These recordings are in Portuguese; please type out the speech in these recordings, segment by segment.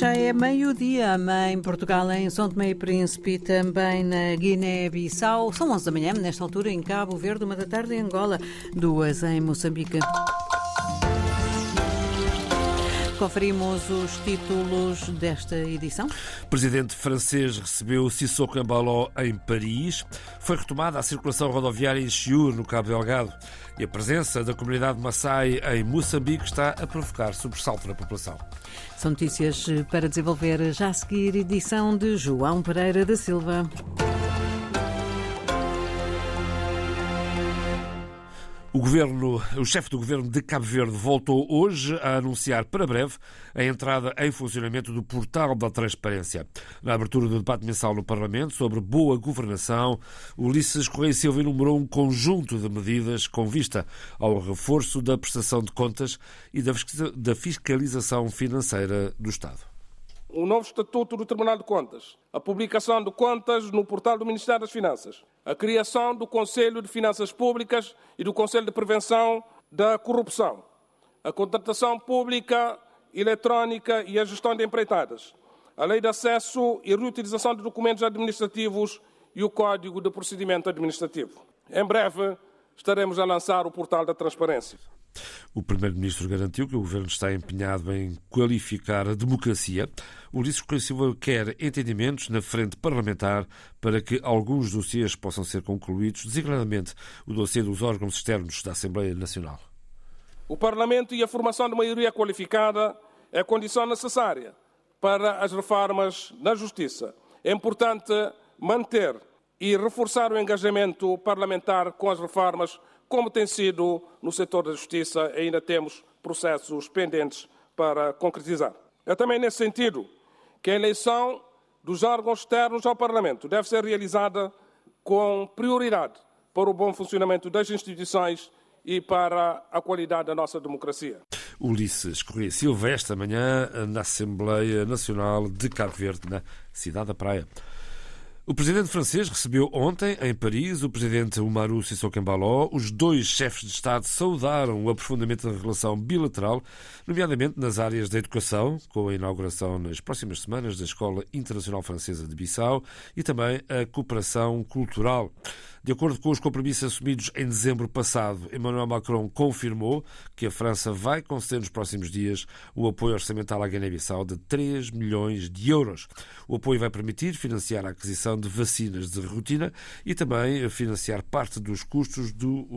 já é meio-dia em Portugal, em São Tomé e Príncipe também na Guiné-Bissau. São 11 da manhã, nesta altura em Cabo Verde, uma da tarde em Angola, duas em Moçambique. Conferimos os títulos desta edição. O presidente francês recebeu Sissoko Embaló em Paris. Foi retomada a circulação rodoviária em Chiur, no Cabo Delgado. E a presença da comunidade Maasai em Moçambique está a provocar sobressalto na população. São notícias para desenvolver já a seguir, edição de João Pereira da Silva. O governo, o chefe do governo de Cabo Verde voltou hoje a anunciar para breve a entrada em funcionamento do portal da transparência. Na abertura do debate mensal no Parlamento sobre boa governação, Ulisses Correia Silva enumerou um conjunto de medidas com vista ao reforço da prestação de contas e da fiscalização financeira do Estado um novo Estatuto do Tribunal de Contas, a publicação de contas no portal do Ministério das Finanças, a criação do Conselho de Finanças Públicas e do Conselho de Prevenção da Corrupção, a contratação pública eletrónica e a gestão de empreitadas, a Lei de Acesso e Reutilização de Documentos Administrativos e o Código de Procedimento Administrativo. Em breve estaremos a lançar o portal da transparência. O Primeiro-Ministro garantiu que o Governo está empenhado em qualificar a democracia. Ulisses Correia Silva quer entendimentos na frente parlamentar para que alguns dossiês possam ser concluídos, designadamente o dossiê dos órgãos externos da Assembleia Nacional. O Parlamento e a formação de maioria qualificada é condição necessária para as reformas na Justiça. É importante manter e reforçar o engajamento parlamentar com as reformas como tem sido no setor da justiça, ainda temos processos pendentes para concretizar. É também nesse sentido que a eleição dos órgãos externos ao Parlamento deve ser realizada com prioridade para o bom funcionamento das instituições e para a qualidade da nossa democracia. Ulisses Correia Silva, esta manhã na Assembleia Nacional de Cabo Verde, na cidade da Praia. O presidente francês recebeu ontem, em Paris, o presidente Umaru Sissoko Embaló. Os dois chefes de Estado saudaram o aprofundamento da relação bilateral, nomeadamente nas áreas da educação, com a inauguração nas próximas semanas da Escola Internacional Francesa de Bissau, e também a cooperação cultural. De acordo com os compromissos assumidos em dezembro passado, Emmanuel Macron confirmou que a França vai conceder nos próximos dias o apoio orçamental à Guiné-Bissau de 3 milhões de euros. O apoio vai permitir financiar a aquisição de vacinas de rotina e também financiar parte dos custos do,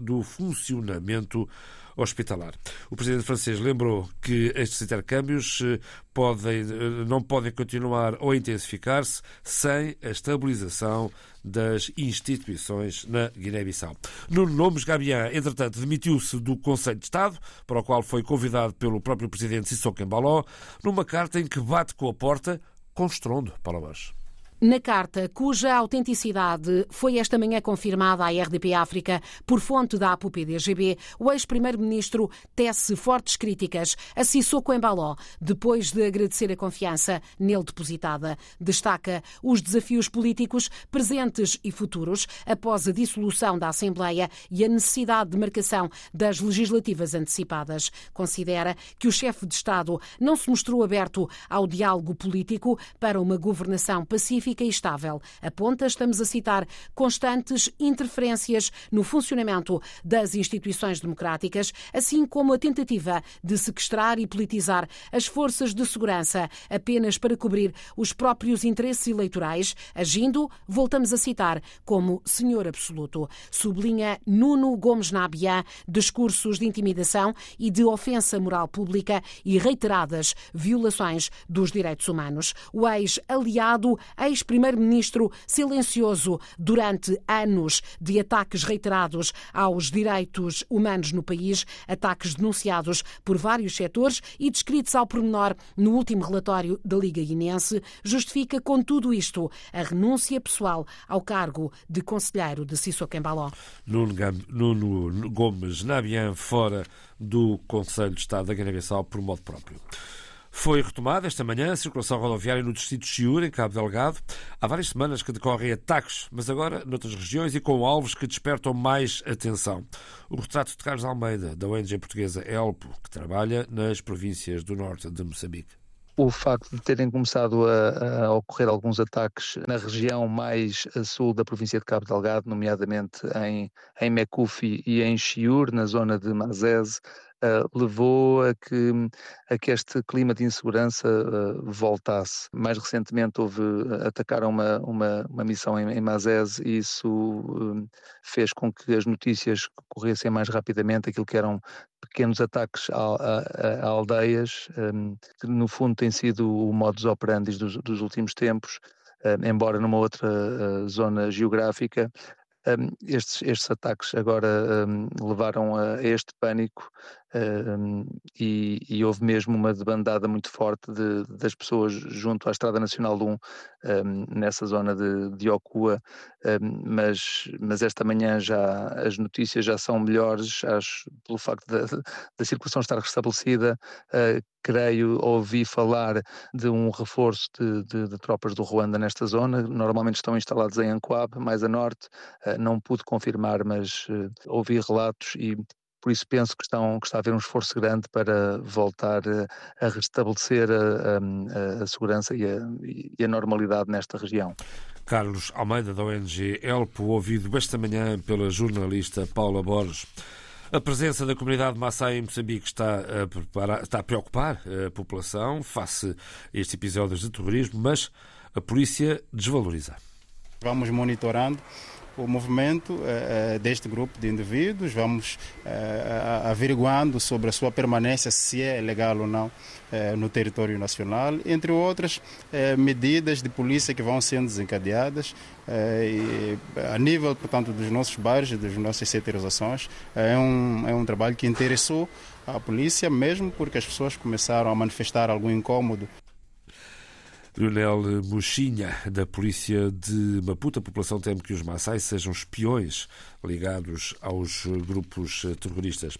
do funcionamento hospitalar. O presidente francês lembrou que estes intercâmbios eh, podem, eh, não podem continuar ou intensificar-se sem a estabilização das instituições na Guiné-Bissau. Nuno Nomes Gabian, entretanto, demitiu-se do Conselho de Estado, para o qual foi convidado pelo próprio presidente Sissoko Embaló, numa carta em que bate com a porta com estrondo, Paulo Baixo. Na carta, cuja autenticidade foi esta manhã confirmada à RDP África por fonte da APU-PDGB, o ex-primeiro-ministro tece fortes críticas a Sissoko Embaló, depois de agradecer a confiança nele depositada. Destaca os desafios políticos presentes e futuros após a dissolução da Assembleia e a necessidade de marcação das legislativas antecipadas. Considera que o chefe de Estado não se mostrou aberto ao diálogo político para uma governação pacífica e estável. Aponta, estamos a citar, constantes interferências no funcionamento das instituições democráticas, assim como a tentativa de sequestrar e politizar as forças de segurança apenas para cobrir os próprios interesses eleitorais, agindo, voltamos a citar, como senhor absoluto. Sublinha Nuno Gomes Nabian discursos de intimidação e de ofensa moral pública e reiteradas violações dos direitos humanos. O ex-aliado, ex ex-primeiro-ministro silencioso durante anos de ataques reiterados aos direitos humanos no país, ataques denunciados por vários setores e descritos ao pormenor no último relatório da Liga Guinense, justifica com tudo isto a renúncia pessoal ao cargo de conselheiro de Sissoko Embaló. Nuno Gomes Nabian fora do Conselho de Estado da Guiné-Bissau por modo próprio. Foi retomada esta manhã a circulação rodoviária no distrito de Chiur, em Cabo Delgado. Há várias semanas que decorrem ataques, mas agora noutras regiões e com alvos que despertam mais atenção. O retrato de Carlos Almeida, da ONG portuguesa ELPO, que trabalha nas províncias do norte de Moçambique. o facto de terem começado a, a, ocorrer alguns ataques na região mais a sul da província de Cabo Delgado, nomeadamente em, em Mecufi e em Chiur, na zona de Mazese, uh, levou a que, a que este clima de insegurança uh, voltasse. Mais recentemente houve, atacaram uma, uma, uma missão em, em Mazese e isso uh, fez com que as notícias corressem mais rapidamente, aquilo que eram pequenos ataques a, a, a aldeias, um, que no fundo tem sido o modus operandi dos, dos últimos tempos, embora numa outra zona geográfica, um, estes, estes ataques agora um, levaram a este pânico um, e, e, houve mesmo uma debandada muito forte de, das pessoas junto à Estrada Nacional 1, nessa zona de, de Okua, mas, mas esta manhã já as notícias já são melhores, acho, pelo facto da, circulação estar restabelecida, uh, creio, ouvi falar de um reforço de, de, de, tropas do Ruanda nesta zona. Normalmente estão instalados em Anquab, mais a norte. Uh, não pude confirmar, mas uh, ouvi relatos e por isso penso que, estão, que está a haver um esforço grande para voltar a, a restabelecer a, a, a segurança e, e a, normalidade nesta região. Carlos Almeida, da ONG Elpo, ouvido esta manhã pela jornalista Paula Borges. A presença da comunidade Maasai em Moçambique está a, preparar, está a preocupar a população face a estes episódios de terrorismo, mas a polícia desvaloriza. Vamos monitorando o movimento eh, eh, deste grupo de indivíduos, vamos eh, averiguando sobre a sua permanência, se é legal ou não no território nacional, entre outras medidas de polícia que vão sendo desencadeadas a nível, portanto, dos nossos bairros e das nossas setorizações. É um, é um trabalho que interessou a polícia, mesmo porque as pessoas começaram a manifestar algum incômodo Lionel Mochinha, da polícia de Maputo. A população teme que os Maasai sejam espiões ligados aos grupos terroristas.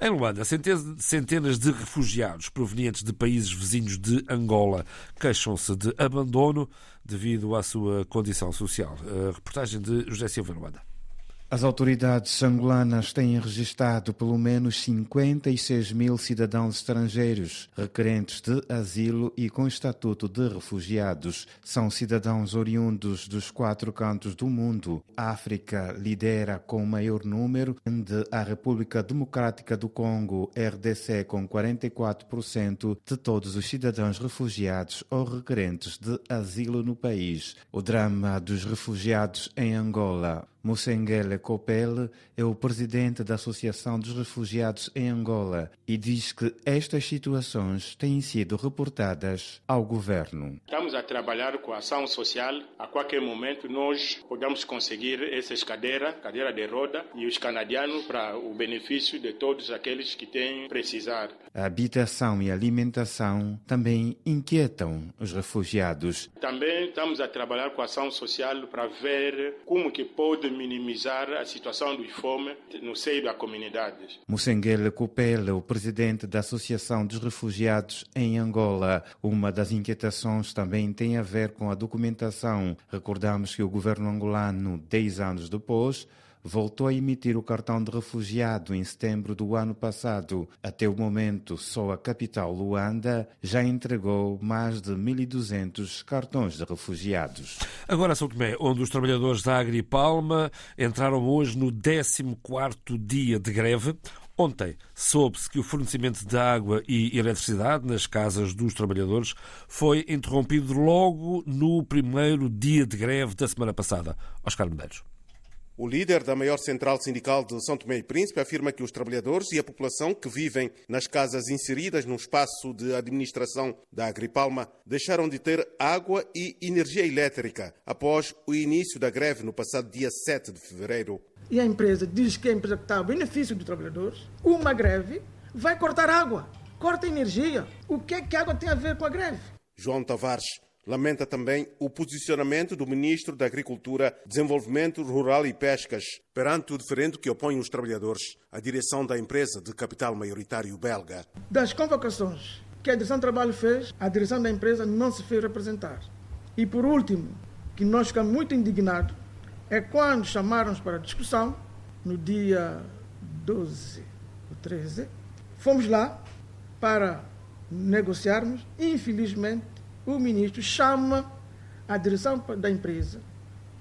Em Luanda, centenas de refugiados provenientes de países vizinhos de Angola queixam-se de abandono devido à sua condição social. A reportagem de José Silva Luanda. As autoridades angolanas têm registrado pelo menos 56 mil cidadãos estrangeiros requerentes de asilo e com estatuto de refugiados. São cidadãos oriundos dos quatro cantos do mundo. A África lidera com o maior número, de a República Democrática do Congo, RDC, com 44% de todos os cidadãos refugiados ou requerentes de asilo no país. O drama dos refugiados em Angola Moussengele Copel é o presidente da Associação dos Refugiados em Angola e diz que estas situações têm sido reportadas ao governo. Estamos a trabalhar com a ação social. A qualquer momento nós podemos conseguir essas cadeiras, cadeira de roda e os canadianos para o benefício de todos aqueles que têm precisar. A habitação e a alimentação também inquietam os refugiados. Também estamos a trabalhar com a ação social para ver como que pode minimizar a situação do fome no seio da comunidade. Musenguele Copela, o presidente da Associação dos Refugiados em Angola. Uma das inquietações também tem a ver com a documentação. Recordamos que o governo angolano, 10 anos depois, voltou a emitir o cartão de refugiado em setembro do ano passado. Até o momento, só a capital Luanda já entregou mais de 1.200 cartões de refugiados. Agora São Tomé, onde os trabalhadores da Agripalma entraram hoje no 14º dia de greve. Ontem soube-se que o fornecimento de água e eletricidade nas casas dos trabalhadores foi interrompido logo no primeiro dia de greve da semana passada. Oscar Medeiros. O líder da maior central sindical de São Tomé e Príncipe afirma que os trabalhadores e a população que vivem nas casas inseridas no espaço de administração da Agripalma deixaram de ter água e energia elétrica após o início da greve no passado dia 7 de fevereiro. E a empresa diz que a empresa está a benefício dos trabalhadores. Uma greve vai cortar água, corta energia. O que é que a água tem a ver com a greve? João Tavares Lamenta também o posicionamento do Ministro da Agricultura, Desenvolvimento Rural e Pescas perante o diferendo que opõe os trabalhadores à direção da empresa de capital maioritário belga. Das convocações que a direção do trabalho fez, a direção da empresa não se fez representar. E por último, que nós ficamos muito indignados, é quando chamaram-nos para discussão, no dia 12 ou 13, fomos lá para negociarmos. Infelizmente, o ministro chama a direção da empresa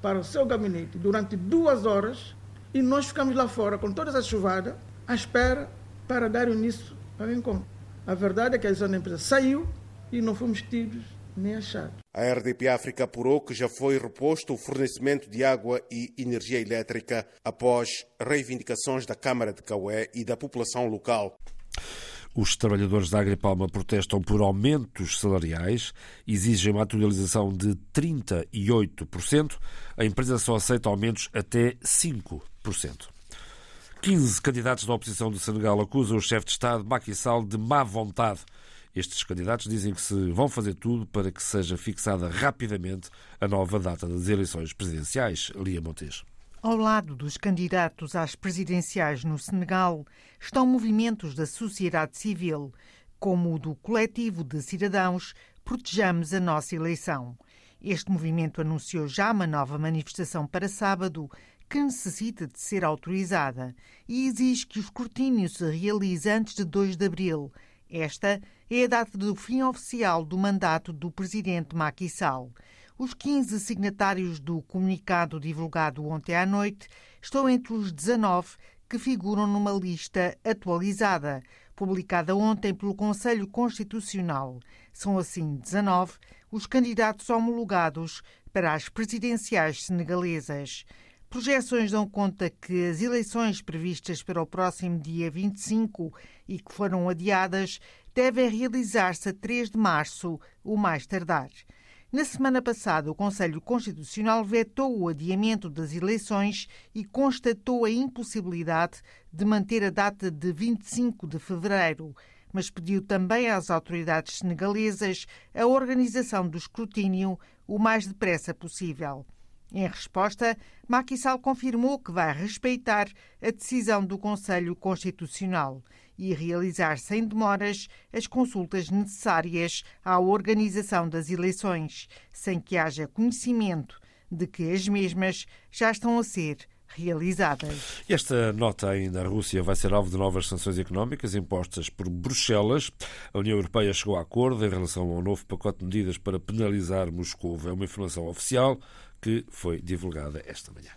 para o seu gabinete durante duas horas e nós ficamos lá fora com toda essa chuvada à espera para dar início ao encontro. A verdade é que a direção da empresa saiu e não fomos tidos nem achados. A RDP África apurou que já foi reposto o fornecimento de água e energia elétrica após reivindicações da Câmara de Caué e da população local. Os trabalhadores da Agripalma protestam por aumentos salariais, exigem uma atualização de 38%. A empresa só aceita aumentos até 5%. 15 candidatos da oposição do Senegal acusam o chefe de Estado, Macky Sall, de má vontade. Estes candidatos dizem que se vão fazer tudo para que seja fixada rapidamente a nova data das eleições presidenciais. Lia Montes. Ao lado dos candidatos às presidenciais no Senegal estão movimentos da sociedade civil, como o do coletivo de cidadãos Protejamos a Nossa Eleição. Este movimento anunciou já uma nova manifestação para sábado, que necessita de ser autorizada e exige que o escrutínio se realize antes de 2 de abril. Esta é a data do fim oficial do mandato do presidente Macky Sall. Os 15 signatários do comunicado divulgado ontem à noite estão entre os 19 que figuram numa lista atualizada, publicada ontem pelo Conselho Constitucional. São assim 19 os candidatos homologados para as presidenciais senegalesas. Projeções dão conta que as eleições previstas para o próximo dia 25 e que foram adiadas devem realizar-se a 3 de março, o mais tardar. Na semana passada, o Conselho Constitucional vetou o adiamento das eleições e constatou a impossibilidade de manter a data de 25 de fevereiro, mas pediu também às autoridades senegalesas a organização do escrutínio o mais depressa possível. Em resposta, Macky Sall confirmou que vai respeitar a decisão do Conselho Constitucional e realizar sem demoras as consultas necessárias à organização das eleições, sem que haja conhecimento de que as mesmas já estão a ser realizadas. Esta nota ainda, a Rússia vai ser alvo de novas sanções económicas impostas por Bruxelas. A União Europeia chegou a acordo em relação ao novo pacote de medidas para penalizar Moscou. É uma informação oficial que foi divulgada esta manhã.